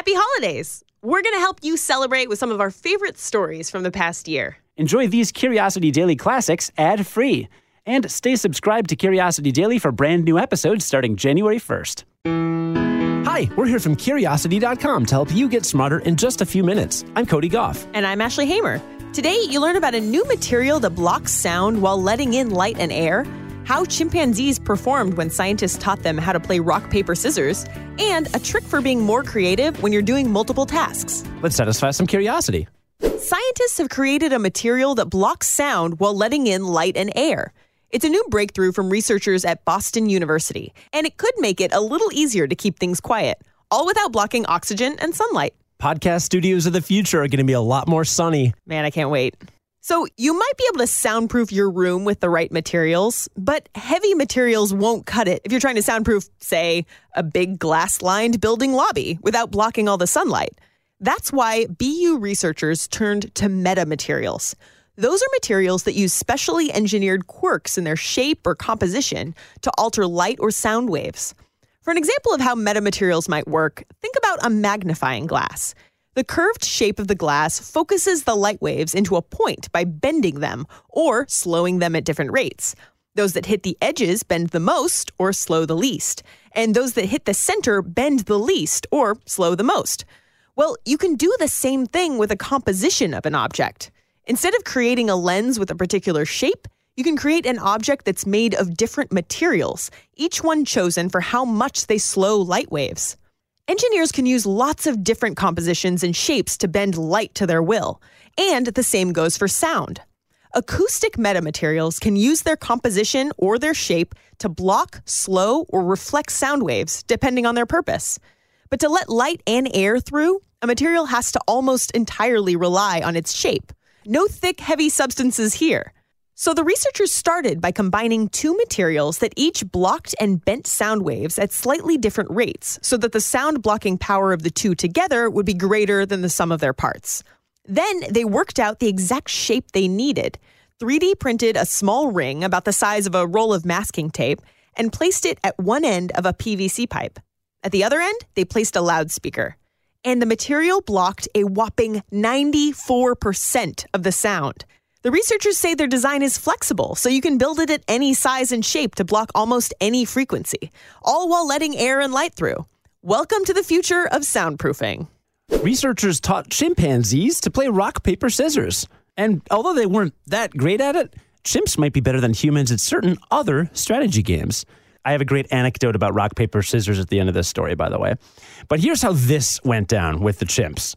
Happy holidays! We're going to help you celebrate with some of our favorite stories from the past year. Enjoy these Curiosity Daily classics ad free. And stay subscribed to Curiosity Daily for brand new episodes starting January 1st. Hi, we're here from Curiosity.com to help you get smarter in just a few minutes. I'm Cody Gough. And I'm Ashley Hamer. Today, you learn about a new material that blocks sound while letting in light and air, how chimpanzees performed when scientists taught them how to play rock, paper, scissors, and a trick for being more creative when you're doing multiple tasks. Let's satisfy some curiosity. Scientists have created a material that blocks sound while letting in light and air. It's a new breakthrough from researchers at Boston University, and it could make it a little easier to keep things quiet, all without blocking oxygen and sunlight. Podcast studios of the future are going to be a lot more sunny. Man, I can't wait. So, you might be able to soundproof your room with the right materials, but heavy materials won't cut it if you're trying to soundproof, say, a big glass lined building lobby without blocking all the sunlight. That's why BU researchers turned to metamaterials. Those are materials that use specially engineered quirks in their shape or composition to alter light or sound waves. For an example of how metamaterials might work, think about a magnifying glass. The curved shape of the glass focuses the light waves into a point by bending them or slowing them at different rates. Those that hit the edges bend the most or slow the least, and those that hit the center bend the least or slow the most. Well, you can do the same thing with a composition of an object. Instead of creating a lens with a particular shape, you can create an object that's made of different materials, each one chosen for how much they slow light waves. Engineers can use lots of different compositions and shapes to bend light to their will, and the same goes for sound. Acoustic metamaterials can use their composition or their shape to block, slow, or reflect sound waves, depending on their purpose. But to let light and air through, a material has to almost entirely rely on its shape. No thick, heavy substances here. So the researchers started by combining two materials that each blocked and bent sound waves at slightly different rates so that the sound blocking power of the two together would be greater than the sum of their parts. Then they worked out the exact shape they needed. 3D printed a small ring about the size of a roll of masking tape and placed it at one end of a PVC pipe. At the other end, they placed a loudspeaker and the material blocked a whopping 94% of the sound. The researchers say their design is flexible, so you can build it at any size and shape to block almost any frequency, all while letting air and light through. Welcome to the future of soundproofing. Researchers taught chimpanzees to play rock, paper, scissors. And although they weren't that great at it, chimps might be better than humans at certain other strategy games. I have a great anecdote about rock, paper, scissors at the end of this story, by the way. But here's how this went down with the chimps.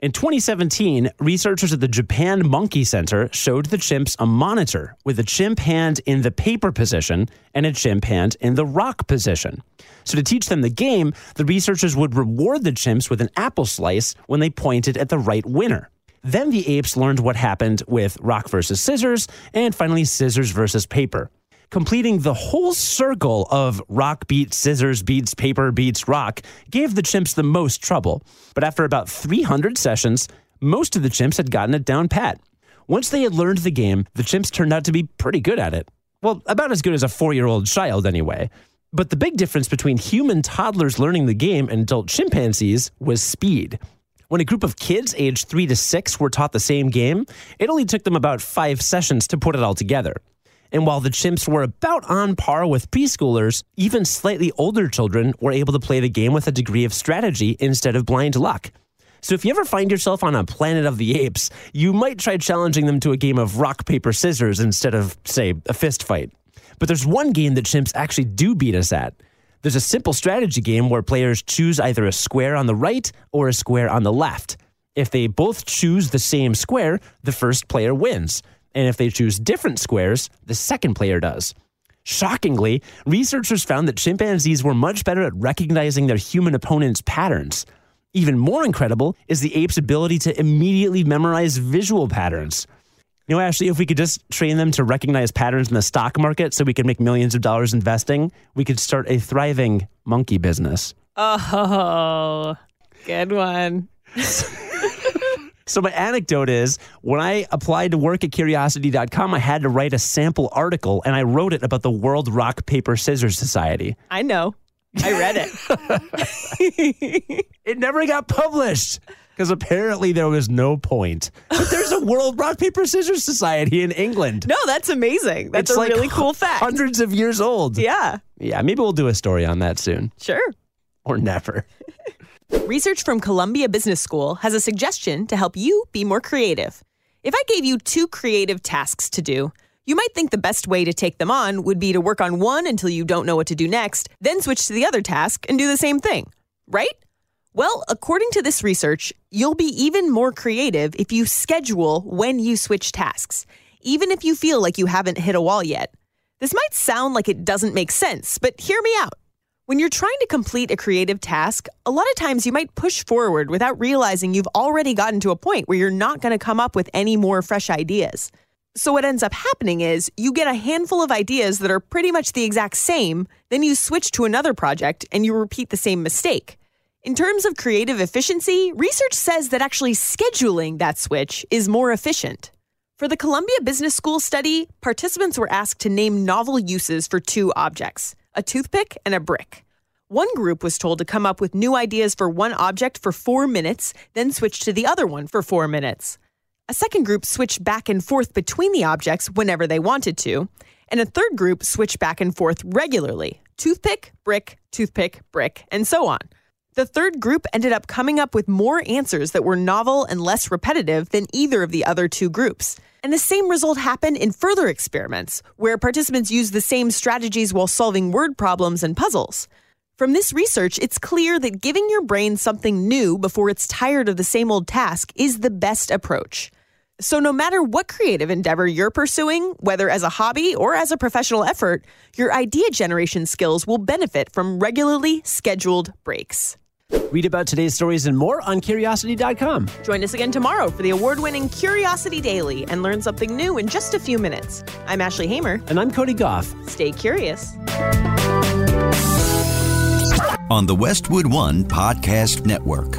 In 2017, researchers at the Japan Monkey Center showed the chimps a monitor with a chimp hand in the paper position and a chimp hand in the rock position. So, to teach them the game, the researchers would reward the chimps with an apple slice when they pointed at the right winner. Then the apes learned what happened with rock versus scissors, and finally, scissors versus paper completing the whole circle of rock beats scissors beats paper beats rock gave the chimps the most trouble. But after about 300 sessions, most of the chimps had gotten it down pat. Once they had learned the game, the chimps turned out to be pretty good at it. Well, about as good as a four year old child, anyway. But the big difference between human toddlers learning the game and adult chimpanzees was speed. When a group of kids aged three to six were taught the same game, it only took them about five sessions to put it all together. And while the chimps were about on par with preschoolers, even slightly older children were able to play the game with a degree of strategy instead of blind luck. So if you ever find yourself on a planet of the apes, you might try challenging them to a game of rock, paper, scissors instead of, say, a fist fight. But there's one game that chimps actually do beat us at. There's a simple strategy game where players choose either a square on the right or a square on the left. If they both choose the same square, the first player wins and if they choose different squares, the second player does. Shockingly, researchers found that chimpanzees were much better at recognizing their human opponents' patterns. Even more incredible is the ape's ability to immediately memorize visual patterns. You know, Ashley, if we could just train them to recognize patterns in the stock market so we could make millions of dollars investing, we could start a thriving monkey business. Oh, good one. So my anecdote is when I applied to work at curiosity.com, I had to write a sample article and I wrote it about the World Rock Paper Scissors Society. I know. I read it. It never got published because apparently there was no point. But there's a World Rock Paper Scissors Society in England. no, that's amazing. That's It's a like really cool fact. Hundreds of years old. Yeah, Yeah, maybe we'll do a story on that soon sure. or never. Research from Columbia Business School has a suggestion to help you be more creative. If I gave you two creative tasks to do, you might think the best way to take them on would be to work on one until you don't know what to do next, then switch to the other task and do the same thing, right? Well, according to this research, you'll be even more creative if you schedule when you switch tasks, even if you feel like you haven't hit a wall yet. This might sound like it doesn't make sense, but hear me out. When you're trying to complete a creative task, a lot of times you might push forward without realizing you've already gotten to a point where you're not going to come up with any more fresh ideas. So, what ends up happening is you get a handful of ideas that are pretty much the exact same, then you switch to another project and you repeat the same mistake. In terms of creative efficiency, research says that actually scheduling that switch is more efficient. For the Columbia Business School study, participants were asked to name novel uses for two objects a toothpick and a brick. One group was told to come up with new ideas for one object for four minutes, then switch to the other one for four minutes. A second group switched back and forth between the objects whenever they wanted to. And a third group switched back and forth regularly toothpick, brick, toothpick, brick, and so on. The third group ended up coming up with more answers that were novel and less repetitive than either of the other two groups. And the same result happened in further experiments, where participants used the same strategies while solving word problems and puzzles. From this research, it's clear that giving your brain something new before it's tired of the same old task is the best approach. So, no matter what creative endeavor you're pursuing, whether as a hobby or as a professional effort, your idea generation skills will benefit from regularly scheduled breaks. Read about today's stories and more on curiosity.com. Join us again tomorrow for the award winning Curiosity Daily and learn something new in just a few minutes. I'm Ashley Hamer. And I'm Cody Gough. Stay curious. on the Westwood One Podcast Network.